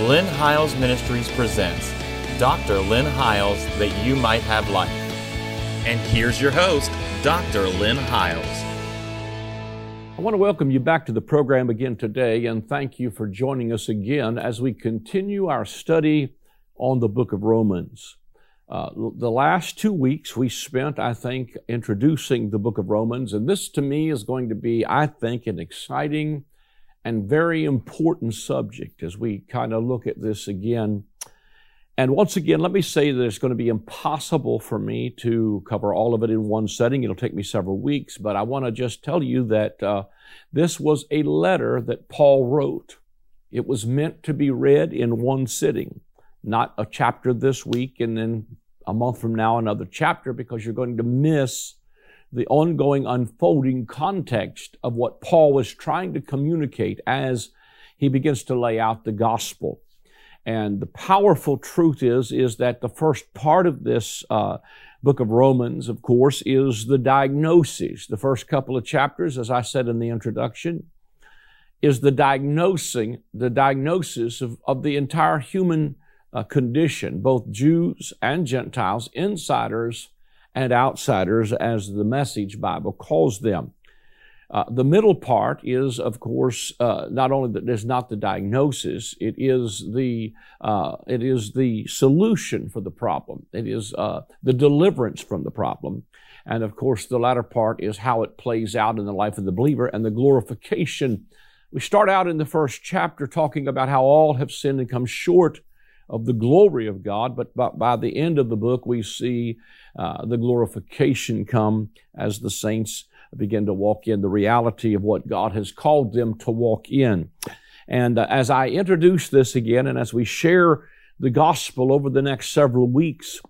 Lynn Hiles Ministries presents Dr. Lynn Hiles That You Might Have Life. And here's your host, Dr. Lynn Hiles. I want to welcome you back to the program again today and thank you for joining us again as we continue our study on the book of Romans. Uh, the last two weeks we spent, I think, introducing the book of Romans, and this to me is going to be, I think, an exciting and very important subject as we kind of look at this again. And once again, let me say that it's going to be impossible for me to cover all of it in one setting. It'll take me several weeks, but I want to just tell you that uh, this was a letter that Paul wrote. It was meant to be read in one sitting, not a chapter this week and then a month from now another chapter, because you're going to miss the ongoing unfolding context of what Paul was trying to communicate as he begins to lay out the gospel. And the powerful truth is, is that the first part of this uh, book of Romans, of course, is the diagnosis. The first couple of chapters, as I said in the introduction, is the diagnosing, the diagnosis of, of the entire human uh, condition, both Jews and Gentiles, insiders and outsiders, as the Message Bible calls them. Uh, the middle part is, of course, uh, not only that is not the diagnosis, it is the uh, it is the solution for the problem. It is uh, the deliverance from the problem, and of course, the latter part is how it plays out in the life of the believer and the glorification. We start out in the first chapter talking about how all have sinned and come short of the glory of God, but by, by the end of the book, we see uh, the glorification come as the saints begin to walk in the reality of what God has called them to walk in. And uh, as I introduce this again, and as we share the gospel over the next several weeks,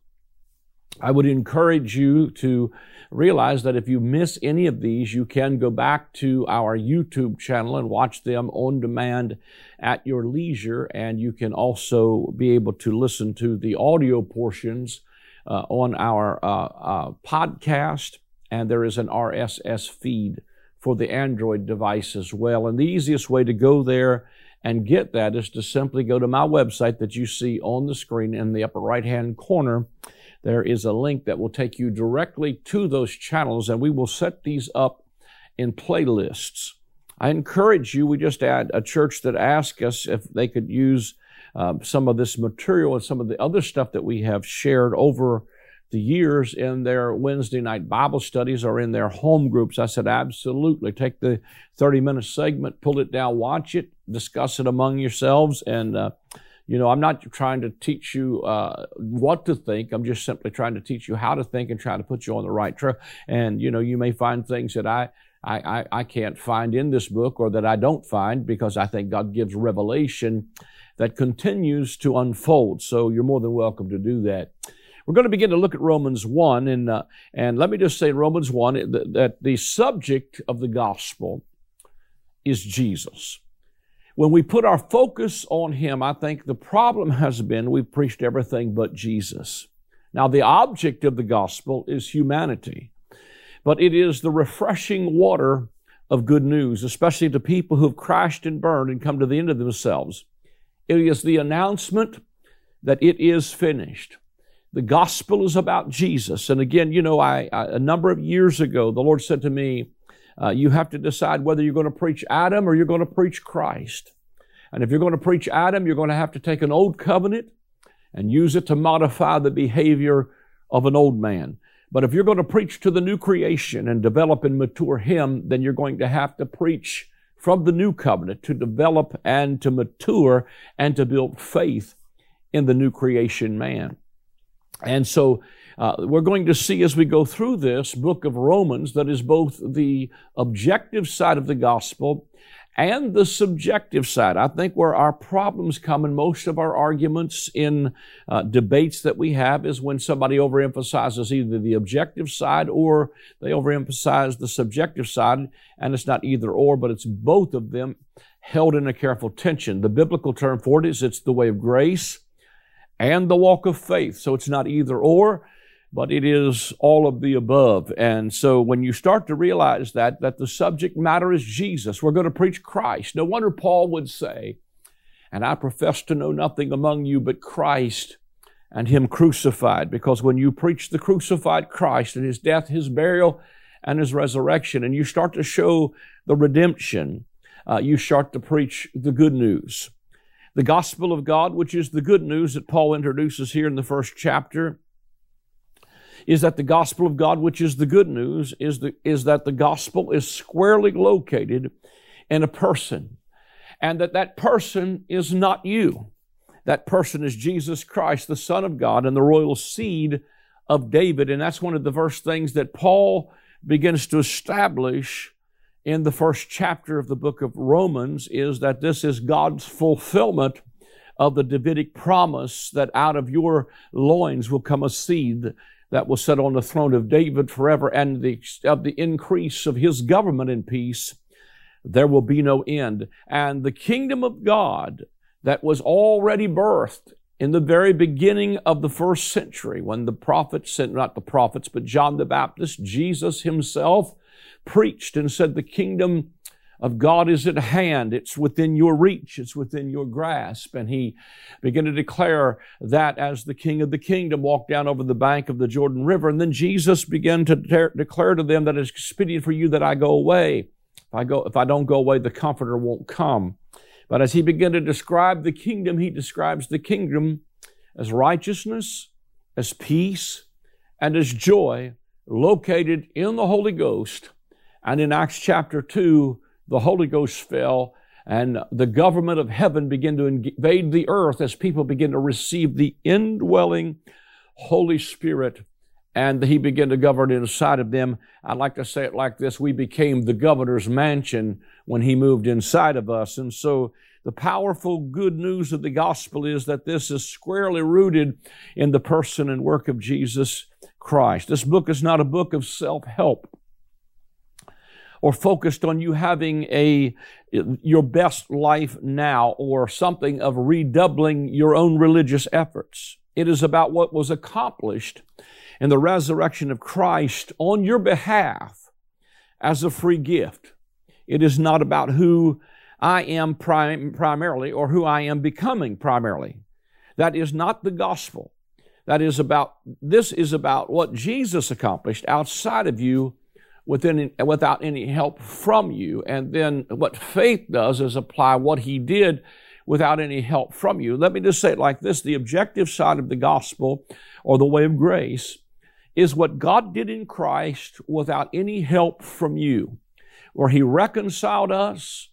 I would encourage you to realize that if you miss any of these, you can go back to our YouTube channel and watch them on demand at your leisure. And you can also be able to listen to the audio portions uh, on our uh, uh, podcast. And there is an RSS feed for the Android device as well. And the easiest way to go there and get that is to simply go to my website that you see on the screen in the upper right hand corner there is a link that will take you directly to those channels, and we will set these up in playlists. I encourage you, we just had a church that asked us if they could use um, some of this material and some of the other stuff that we have shared over the years in their Wednesday night Bible studies or in their home groups. I said, absolutely. Take the 30 minute segment, pull it down, watch it, discuss it among yourselves, and uh, you know, I'm not trying to teach you uh, what to think. I'm just simply trying to teach you how to think and try to put you on the right track. And you know, you may find things that I, I, I can't find in this book or that I don't find because I think God gives revelation that continues to unfold. So you're more than welcome to do that. We're going to begin to look at Romans 1, and, uh, and let me just say in Romans 1 that the subject of the gospel is Jesus. When we put our focus on Him, I think the problem has been we've preached everything but Jesus. Now, the object of the gospel is humanity, but it is the refreshing water of good news, especially to people who have crashed and burned and come to the end of themselves. It is the announcement that it is finished. The gospel is about Jesus. And again, you know, I, I a number of years ago, the Lord said to me, uh, you have to decide whether you're going to preach Adam or you're going to preach Christ. And if you're going to preach Adam, you're going to have to take an old covenant and use it to modify the behavior of an old man. But if you're going to preach to the new creation and develop and mature him, then you're going to have to preach from the new covenant to develop and to mature and to build faith in the new creation man. And so uh, we're going to see as we go through this book of Romans that is both the objective side of the gospel and the subjective side. I think where our problems come in most of our arguments in uh, debates that we have is when somebody overemphasizes either the objective side or they overemphasize the subjective side, and it's not either or, but it's both of them held in a careful tension. The biblical term for it is it's the way of grace and the walk of faith. So it's not either or, but it is all of the above. And so when you start to realize that, that the subject matter is Jesus, we're going to preach Christ. No wonder Paul would say, and I profess to know nothing among you but Christ and Him crucified. Because when you preach the crucified Christ and His death, His burial, and His resurrection, and you start to show the redemption, uh, you start to preach the good news. The gospel of God, which is the good news that Paul introduces here in the first chapter, is that the gospel of God, which is the good news, is, the, is that the gospel is squarely located in a person, and that that person is not you. That person is Jesus Christ, the Son of God, and the royal seed of David. And that's one of the first things that Paul begins to establish in the first chapter of the book of Romans is that this is God's fulfillment of the Davidic promise that out of your loins will come a seed that will sit on the throne of David forever and the, of the increase of his government in peace there will be no end. And the kingdom of God that was already birthed in the very beginning of the first century when the prophets, not the prophets, but John the Baptist, Jesus himself preached and said, the kingdom of God is at hand. It's within your reach. It's within your grasp. And he began to declare that as the king of the kingdom walked down over the bank of the Jordan River. And then Jesus began to de- declare to them that it's expedient for you that I go away. If I go, if I don't go away, the comforter won't come. But as he began to describe the kingdom, he describes the kingdom as righteousness, as peace, and as joy located in the Holy Ghost. And in Acts chapter 2, the Holy Ghost fell and the government of heaven began to invade the earth as people began to receive the indwelling Holy Spirit and he began to govern inside of them. I'd like to say it like this. We became the governor's mansion when he moved inside of us. And so the powerful good news of the gospel is that this is squarely rooted in the person and work of Jesus Christ. This book is not a book of self-help or focused on you having a your best life now or something of redoubling your own religious efforts. It is about what was accomplished in the resurrection of Christ on your behalf as a free gift. It is not about who I am prim- primarily or who I am becoming primarily. That is not the gospel. That is about, this is about what Jesus accomplished outside of you within, without any help from you. And then what faith does is apply what he did without any help from you. Let me just say it like this. The objective side of the gospel or the way of grace is what God did in Christ without any help from you, where He reconciled us,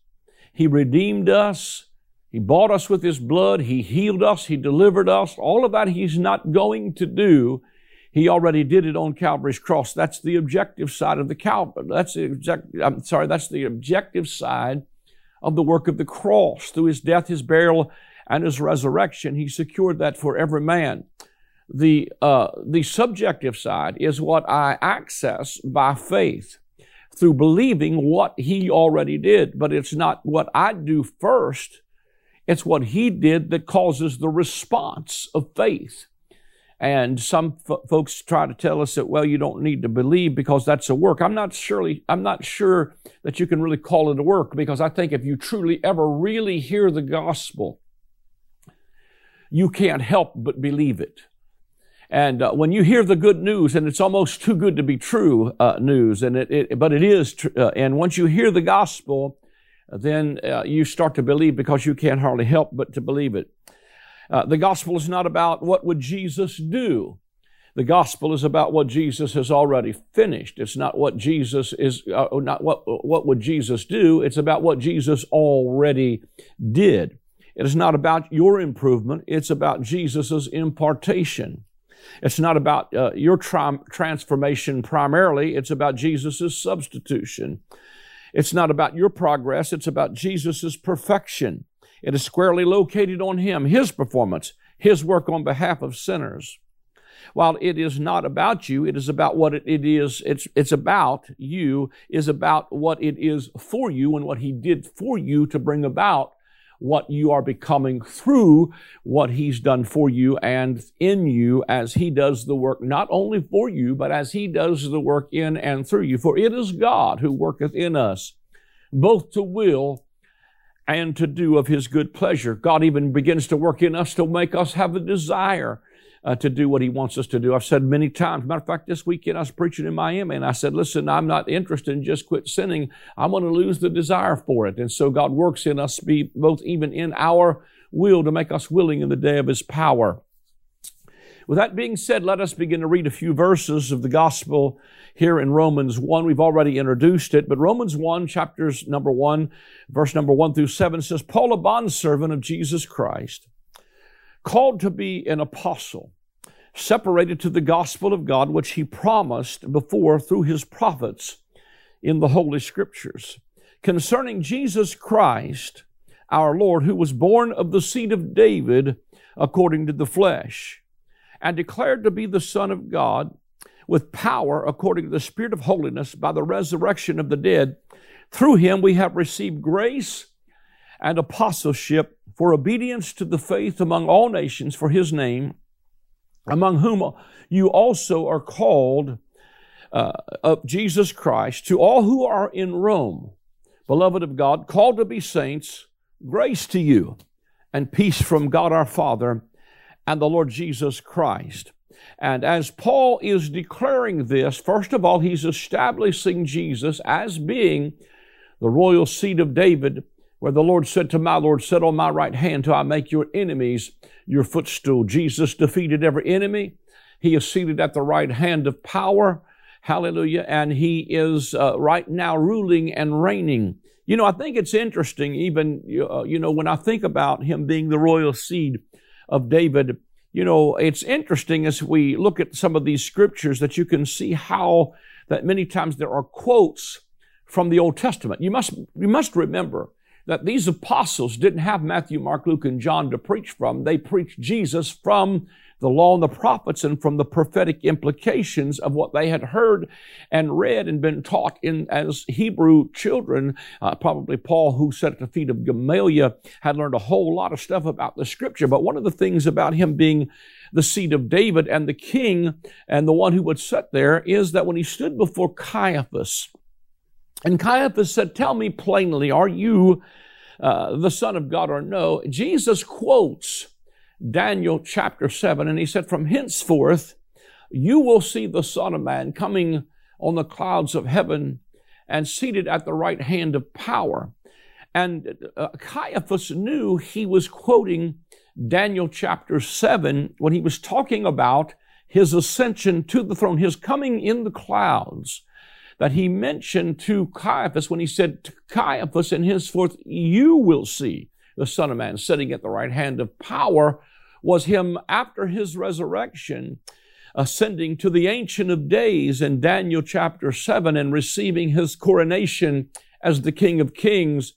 He redeemed us, He bought us with His blood, He healed us, He delivered us. All of that He's not going to do. He already did it on Calvary's cross. That's the objective side of the Calvary. That's the object, I'm sorry, that's the objective side of the work of the cross. Through His death, His burial, and His resurrection, He secured that for every man. The, uh, the subjective side is what I access by faith through believing what he already did, but it's not what I do first. It's what he did that causes the response of faith. And some f- folks try to tell us that, well, you don't need to believe because that's a work. I'm not surely, I'm not sure that you can really call it a work because I think if you truly ever really hear the gospel, you can't help but believe it. And uh, when you hear the good news, and it's almost too good to be true uh, news, and it, it, but it is, tr- uh, and once you hear the gospel, then uh, you start to believe because you can't hardly help but to believe it. Uh, the gospel is not about what would Jesus do. The gospel is about what Jesus has already finished. It's not what Jesus is, uh, not what, what would Jesus do. It's about what Jesus already did. It is not about your improvement. It's about Jesus' impartation. It's not about uh, your tra- transformation primarily, it's about Jesus' substitution. It's not about your progress, it's about Jesus' perfection. It is squarely located on Him, His performance, His work on behalf of sinners. While it is not about you, it is about what it, it is, it's, it's about you, is about what it is for you and what He did for you to bring about what you are becoming through what He's done for you and in you as He does the work, not only for you, but as He does the work in and through you. For it is God who worketh in us, both to will and to do of His good pleasure. God even begins to work in us to make us have a desire uh, to do what He wants us to do. I've said many times. Matter of fact, this weekend I was preaching in Miami and I said, listen, I'm not interested in just quit sinning. I want to lose the desire for it. And so God works in us, be both even in our will to make us willing in the day of His power. With that being said, let us begin to read a few verses of the gospel here in Romans 1. We've already introduced it, but Romans 1, chapters number 1, verse number 1 through 7 says, Paul, a bondservant of Jesus Christ, called to be an apostle, separated to the gospel of God, which he promised before through his prophets in the Holy Scriptures, concerning Jesus Christ, our Lord, who was born of the seed of David according to the flesh, and declared to be the Son of God with power according to the Spirit of holiness by the resurrection of the dead. Through him we have received grace and apostleship for obedience to the faith among all nations for his name, among whom you also are called uh, of Jesus Christ, to all who are in Rome, beloved of God, called to be saints, grace to you and peace from God our Father and the Lord Jesus Christ. And as Paul is declaring this, first of all, he's establishing Jesus as being the royal seed of David, where the Lord said to my Lord, Sit on my right hand till I make your enemies your footstool. Jesus defeated every enemy. He is seated at the right hand of power. Hallelujah. And he is uh, right now ruling and reigning. You know, I think it's interesting, even, uh, you know, when I think about him being the royal seed of David, you know, it's interesting as we look at some of these scriptures that you can see how that many times there are quotes from the Old Testament. You must, you must remember that these apostles didn't have Matthew, Mark, Luke, and John to preach from. They preached Jesus from the law and the prophets and from the prophetic implications of what they had heard and read and been taught in as Hebrew children. Uh, probably Paul, who sat at the feet of Gamaliel, had learned a whole lot of stuff about the scripture. But one of the things about him being the seed of David and the king and the one who would sit there is that when he stood before Caiaphas, and Caiaphas said, Tell me plainly, are you uh, the Son of God or no? Jesus quotes Daniel chapter 7, and he said, From henceforth you will see the Son of Man coming on the clouds of heaven and seated at the right hand of power. And uh, Caiaphas knew he was quoting Daniel chapter 7 when he was talking about his ascension to the throne, his coming in the clouds that he mentioned to Caiaphas when he said to Caiaphas, and henceforth you will see the Son of Man sitting at the right hand of power was him after his resurrection ascending to the Ancient of Days in Daniel chapter 7 and receiving his coronation as the King of Kings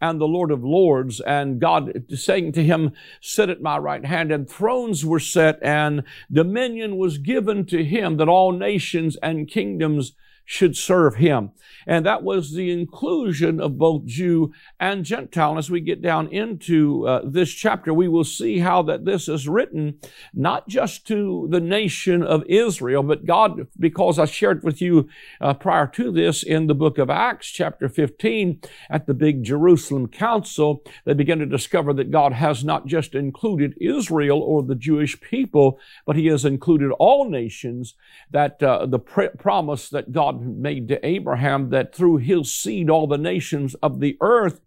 and the Lord of Lords, and God saying to him, Sit at my right hand, and thrones were set, and dominion was given to him that all nations and kingdoms should serve him. And that was the inclusion of both Jew and Gentile. And as we get down into uh, this chapter, we will see how that this is written not just to the nation of Israel, but God, because I shared with you uh, prior to this in the book of Acts, chapter 15, at the big Jerusalem council, they began to discover that God has not just included Israel or the Jewish people, but He has included all nations. That uh, the pr- promise that Made to Abraham that through his seed all the nations of the earth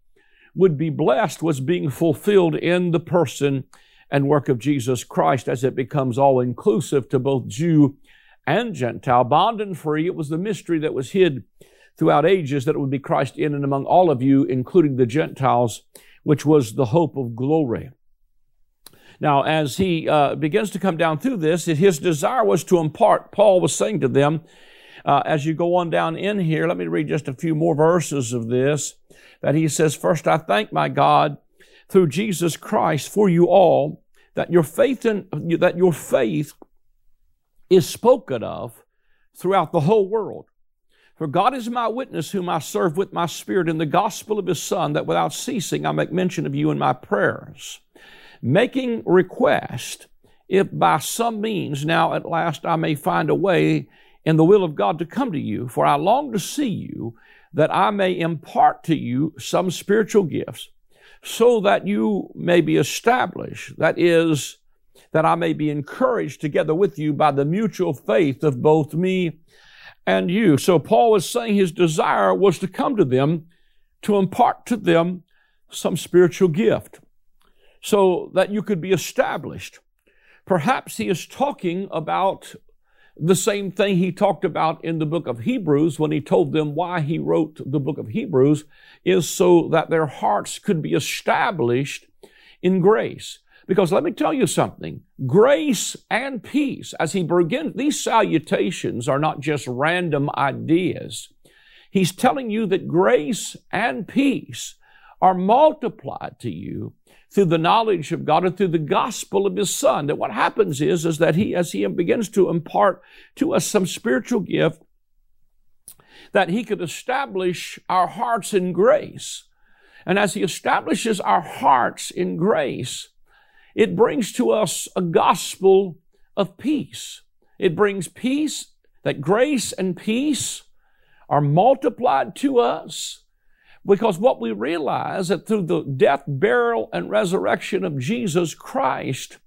would be blessed was being fulfilled in the person and work of Jesus Christ as it becomes all inclusive to both Jew and Gentile, bond and free. It was the mystery that was hid throughout ages that it would be Christ in and among all of you, including the Gentiles, which was the hope of glory. Now, as he uh, begins to come down through this, his desire was to impart, Paul was saying to them, uh, as you go on down in here, let me read just a few more verses of this. That he says, First, I thank my God through Jesus Christ for you all, that your faith in, that your faith is spoken of throughout the whole world. For God is my witness, whom I serve with my spirit in the gospel of his Son, that without ceasing I make mention of you in my prayers, making request, if by some means now at last I may find a way in the will of God to come to you, for I long to see you, that I may impart to you some spiritual gifts, so that you may be established. That is, that I may be encouraged together with you by the mutual faith of both me and you. So Paul was saying his desire was to come to them to impart to them some spiritual gift so that you could be established. Perhaps he is talking about the same thing he talked about in the book of Hebrews when he told them why he wrote the book of Hebrews is so that their hearts could be established in grace. Because let me tell you something, grace and peace, as he begins, these salutations are not just random ideas. He's telling you that grace and peace are multiplied to you through the knowledge of God and through the gospel of His Son. That what happens is, is that He, as He begins to impart to us some spiritual gift, that He could establish our hearts in grace. And as He establishes our hearts in grace, it brings to us a gospel of peace. It brings peace, that grace and peace are multiplied to us because what we realize that through the death, burial, and resurrection of Jesus Christ,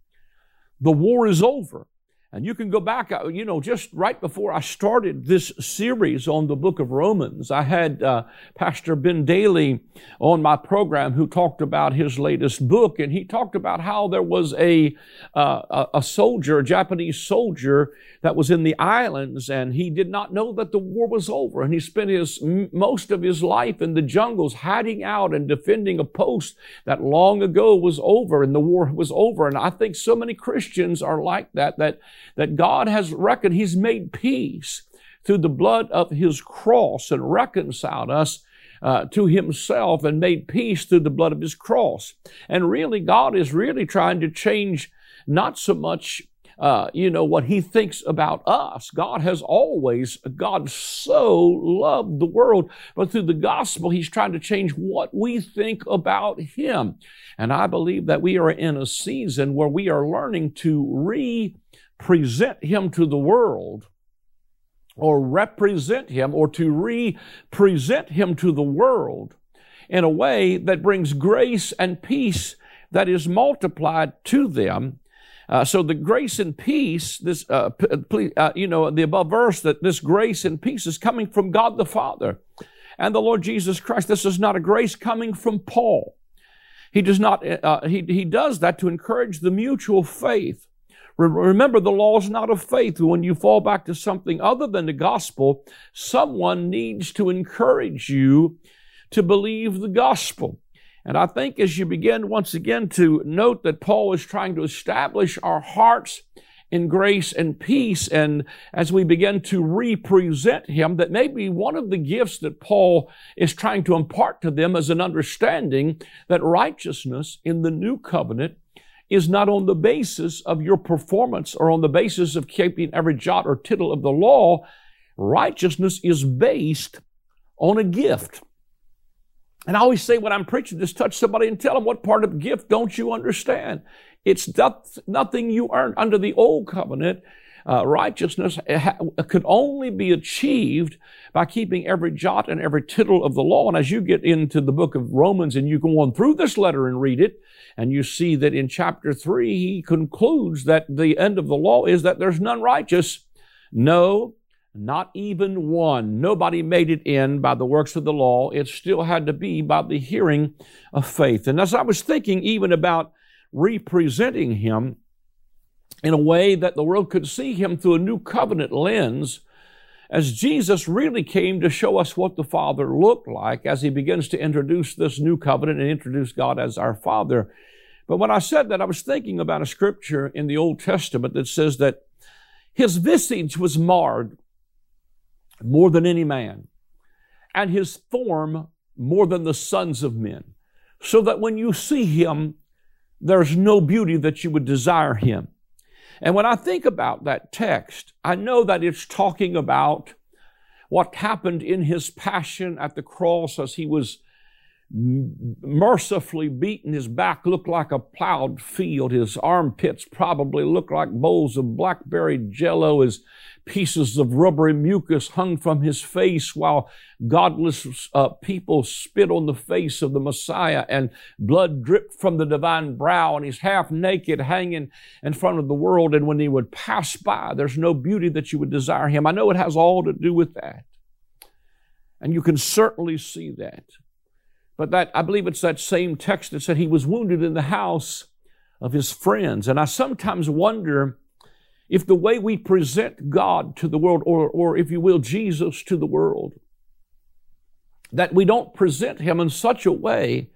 the war is over. And you can go back, uh, you know, just right before I started this series on the book of Romans, I had uh, Pastor Ben Dailey on my program who talked about his latest book, and he talked about how there was a, uh, a soldier, a Japanese soldier, that was in the islands, and he did not know that the war was over, and he spent his most of his life in the jungles, hiding out and defending a post that long ago was over, and the war was over. And I think so many Christians are like that, that that God has reckoned, He's made peace through the blood of His cross and reconciled us uh, to Himself and made peace through the blood of His cross. And really, God is really trying to change not so much uh, you know, what he thinks about us. God has always, God so loved the world, but through the gospel, he's trying to change what we think about him. And I believe that we are in a season where we are learning to re present him to the world or represent him or to re-present him to the world in a way that brings grace and peace that is multiplied to them. Uh, so the grace and peace, this, uh, please, uh, you know, the above verse that this grace and peace is coming from God the Father and the Lord Jesus Christ. This is not a grace coming from Paul. He does not, uh, he, he does that to encourage the mutual faith Remember, the law is not of faith. When you fall back to something other than the gospel, someone needs to encourage you to believe the gospel. And I think as you begin once again to note that Paul is trying to establish our hearts in grace and peace, and as we begin to represent him, that maybe one of the gifts that Paul is trying to impart to them is an understanding that righteousness in the new covenant is not on the basis of your performance or on the basis of keeping every jot or tittle of the law. Righteousness is based on a gift. And I always say when I'm preaching, just touch somebody and tell them what part of gift don't you understand. It's nothing you earned under the old covenant uh, righteousness could only be achieved by keeping every jot and every tittle of the law. And as you get into the book of Romans and you go on through this letter and read it, and you see that in chapter 3, he concludes that the end of the law is that there's none righteous. No, not even one. Nobody made it in by the works of the law. It still had to be by the hearing of faith. And as I was thinking even about representing him, in a way that the world could see him through a new covenant lens as Jesus really came to show us what the Father looked like as he begins to introduce this new covenant and introduce God as our Father. But when I said that, I was thinking about a scripture in the Old Testament that says that his visage was marred more than any man, and his form more than the sons of men, so that when you see him, there's no beauty that you would desire him. And when I think about that text, I know that it's talking about what happened in his passion at the cross as he was mercifully beaten. His back looked like a plowed field. His armpits probably looked like bowls of blackberry jello. His pieces of rubbery mucus hung from his face while godless uh, people spit on the face of the Messiah and blood dripped from the divine brow and he's half naked hanging in front of the world. And when he would pass by, there's no beauty that you would desire him. I know it has all to do with that. And you can certainly see that. But that, I believe it's that same text that said he was wounded in the house of his friends. And I sometimes wonder if the way we present God to the world, or, or if you will, Jesus to the world, that we don't present him in such a way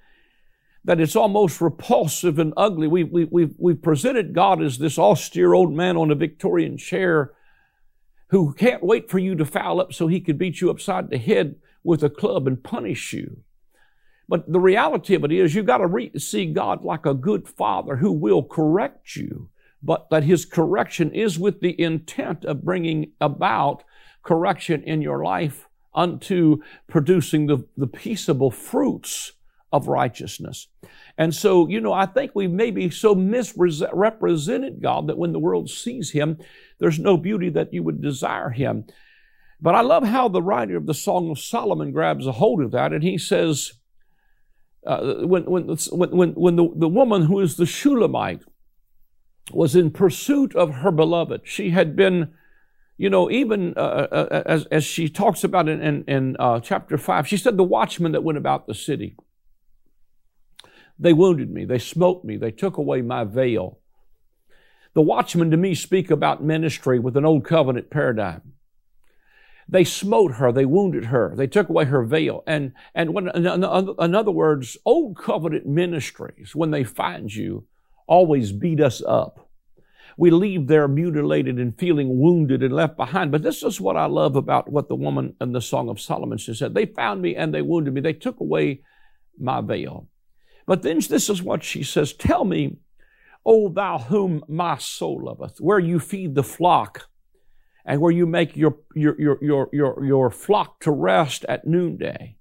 that it's almost repulsive and ugly. We, we, we've, we've presented God as this austere old man on a Victorian chair who can't wait for you to foul up so he could beat you upside the head with a club and punish you. But the reality of it is you've got to re- see God like a good father who will correct you, but that his correction is with the intent of bringing about correction in your life unto producing the, the peaceable fruits of righteousness. And so, you know, I think we maybe so misrepresented God that when the world sees him, there's no beauty that you would desire him. But I love how the writer of the Song of Solomon grabs a hold of that and he says, uh, when, when, when, when the, the woman who is the Shulamite was in pursuit of her beloved, she had been, you know, even uh, uh, uh as, as she talks about in, in, in uh, chapter 5, she said, The watchmen that went about the city, they wounded me, they smote me, they took away my veil. The watchmen to me speak about ministry with an old covenant paradigm. They smote her, they wounded her, they took away her veil. And, and when, in other words, old covenant ministries, when they find you, always beat us up. We leave there mutilated and feeling wounded and left behind. But this is what I love about what the woman in the Song of Solomon said. They found me and they wounded me. They took away my veil. But then this is what she says Tell me, O thou whom my soul loveth, where you feed the flock and where you make your, your, your, your, your, your flock to rest at noonday.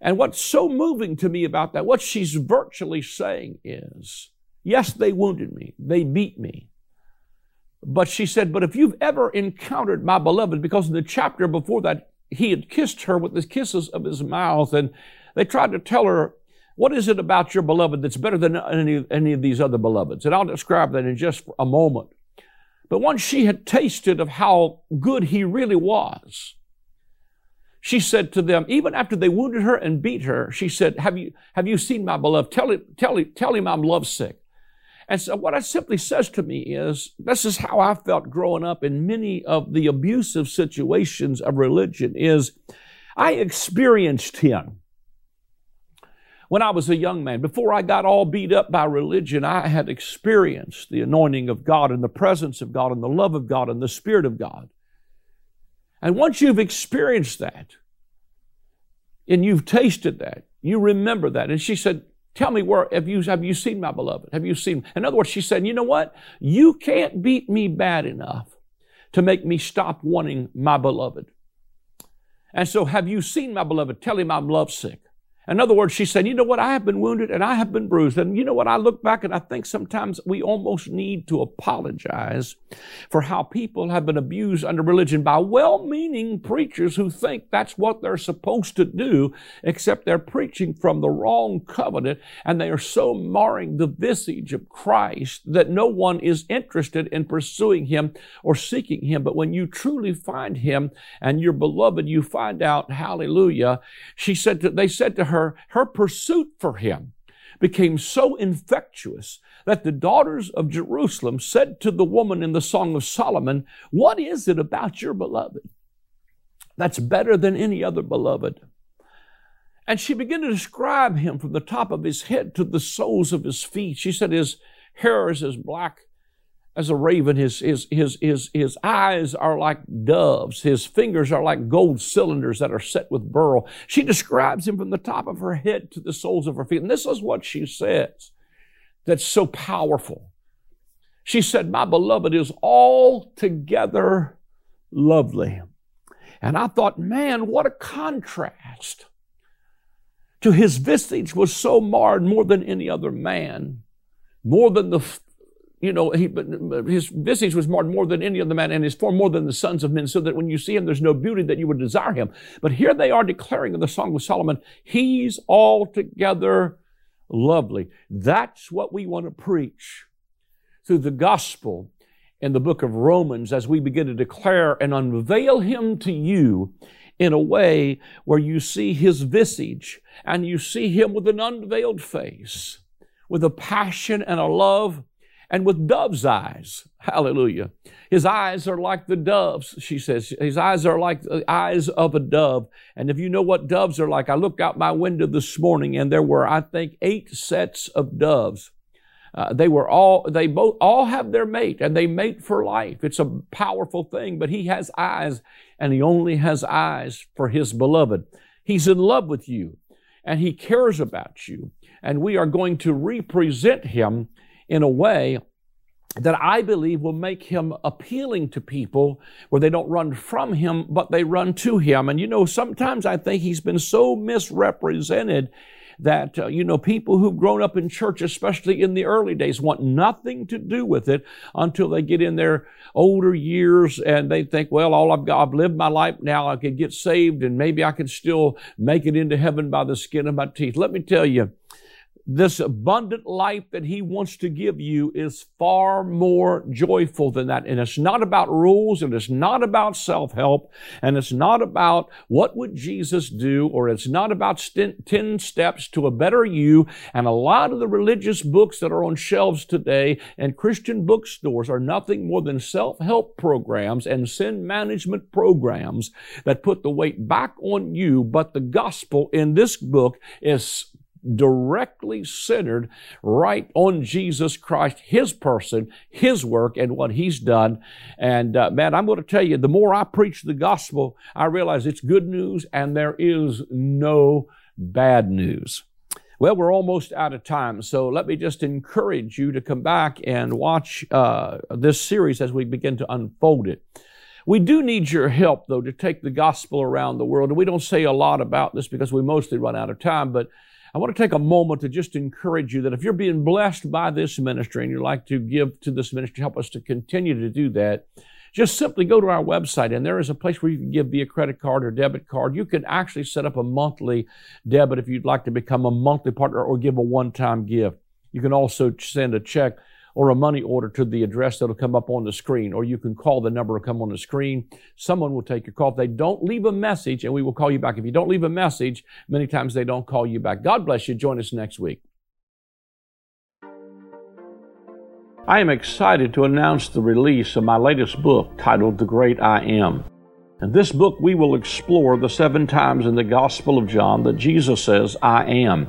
And what's so moving to me about that, what she's virtually saying is, yes, they wounded me, they beat me. But she said, but if you've ever encountered my beloved, because in the chapter before that, he had kissed her with the kisses of his mouth, and they tried to tell her, what is it about your beloved that's better than any, any of these other beloveds? And I'll describe that in just a moment. But once she had tasted of how good he really was, she said to them, even after they wounded her and beat her, she said, Have you, have you seen my beloved? Tell him, tell him, tell him I'm lovesick. And so what it simply says to me is, this is how I felt growing up in many of the abusive situations of religion is I experienced him when I was a young man, before I got all beat up by religion, I had experienced the anointing of God and the presence of God and the love of God and the Spirit of God. And once you've experienced that and you've tasted that, you remember that. And she said, Tell me where have you have you seen my beloved? Have you seen? In other words, she said, you know what? You can't beat me bad enough to make me stop wanting my beloved. And so have you seen my beloved? Tell him I'm lovesick. In other words, she said, You know what? I have been wounded and I have been bruised. And you know what? I look back and I think sometimes we almost need to apologize for how people have been abused under religion by well meaning preachers who think that's what they're supposed to do, except they're preaching from the wrong covenant and they are so marring the visage of Christ that no one is interested in pursuing him or seeking him. But when you truly find him and your beloved, you find out, hallelujah. She said, to, they said to her, her, her pursuit for him became so infectious that the daughters of Jerusalem said to the woman in the Song of Solomon, What is it about your beloved that's better than any other beloved? And she began to describe him from the top of his head to the soles of his feet. She said his hair is as black as a raven. His, his, his, his, his eyes are like doves. His fingers are like gold cylinders that are set with beryl. She describes him from the top of her head to the soles of her feet. And this is what she says that's so powerful. She said, My beloved is altogether lovely. And I thought, man, what a contrast to his visage was so marred more than any other man, more than the you know, he, his visage was marred more than any other man, and his form more than the sons of men, so that when you see him, there's no beauty that you would desire him. But here they are declaring in the Song of Solomon, he's altogether lovely. That's what we want to preach through the gospel in the book of Romans as we begin to declare and unveil him to you in a way where you see his visage and you see him with an unveiled face, with a passion and a love and with dove's eyes. Hallelujah. His eyes are like the doves, she says. His eyes are like the eyes of a dove. And if you know what doves are like, I looked out my window this morning and there were, I think, eight sets of doves. Uh, they were all, they both, all have their mate and they mate for life. It's a powerful thing, but he has eyes and he only has eyes for his beloved. He's in love with you and he cares about you. And we are going to represent him in a way that I believe will make him appealing to people where they don't run from him, but they run to him. And you know, sometimes I think he's been so misrepresented that, uh, you know, people who've grown up in church, especially in the early days, want nothing to do with it until they get in their older years and they think, well, all I've got, I've lived my life now. I could get saved and maybe I can still make it into heaven by the skin of my teeth. Let me tell you, this abundant life that he wants to give you is far more joyful than that. And it's not about rules and it's not about self-help and it's not about what would Jesus do or it's not about 10 steps to a better you. And a lot of the religious books that are on shelves today and Christian bookstores are nothing more than self-help programs and sin management programs that put the weight back on you. But the gospel in this book is directly centered right on Jesus Christ, His person, His work, and what He's done. And uh, man, I'm going to tell you, the more I preach the gospel, I realize it's good news and there is no bad news. Well, we're almost out of time, so let me just encourage you to come back and watch uh, this series as we begin to unfold it. We do need your help, though, to take the gospel around the world. And we don't say a lot about this because we mostly run out of time, but I want to take a moment to just encourage you that if you're being blessed by this ministry and you'd like to give to this ministry, help us to continue to do that, just simply go to our website and there is a place where you can give via credit card or debit card. You can actually set up a monthly debit if you'd like to become a monthly partner or give a one-time gift. You can also send a check or a money order to the address that'll come up on the screen, or you can call the number to come on the screen. Someone will take your call. If they don't leave a message, and we will call you back. If you don't leave a message, many times they don't call you back. God bless you. Join us next week. I am excited to announce the release of my latest book titled The Great I Am. In this book, we will explore the seven times in the Gospel of John that Jesus says, I am.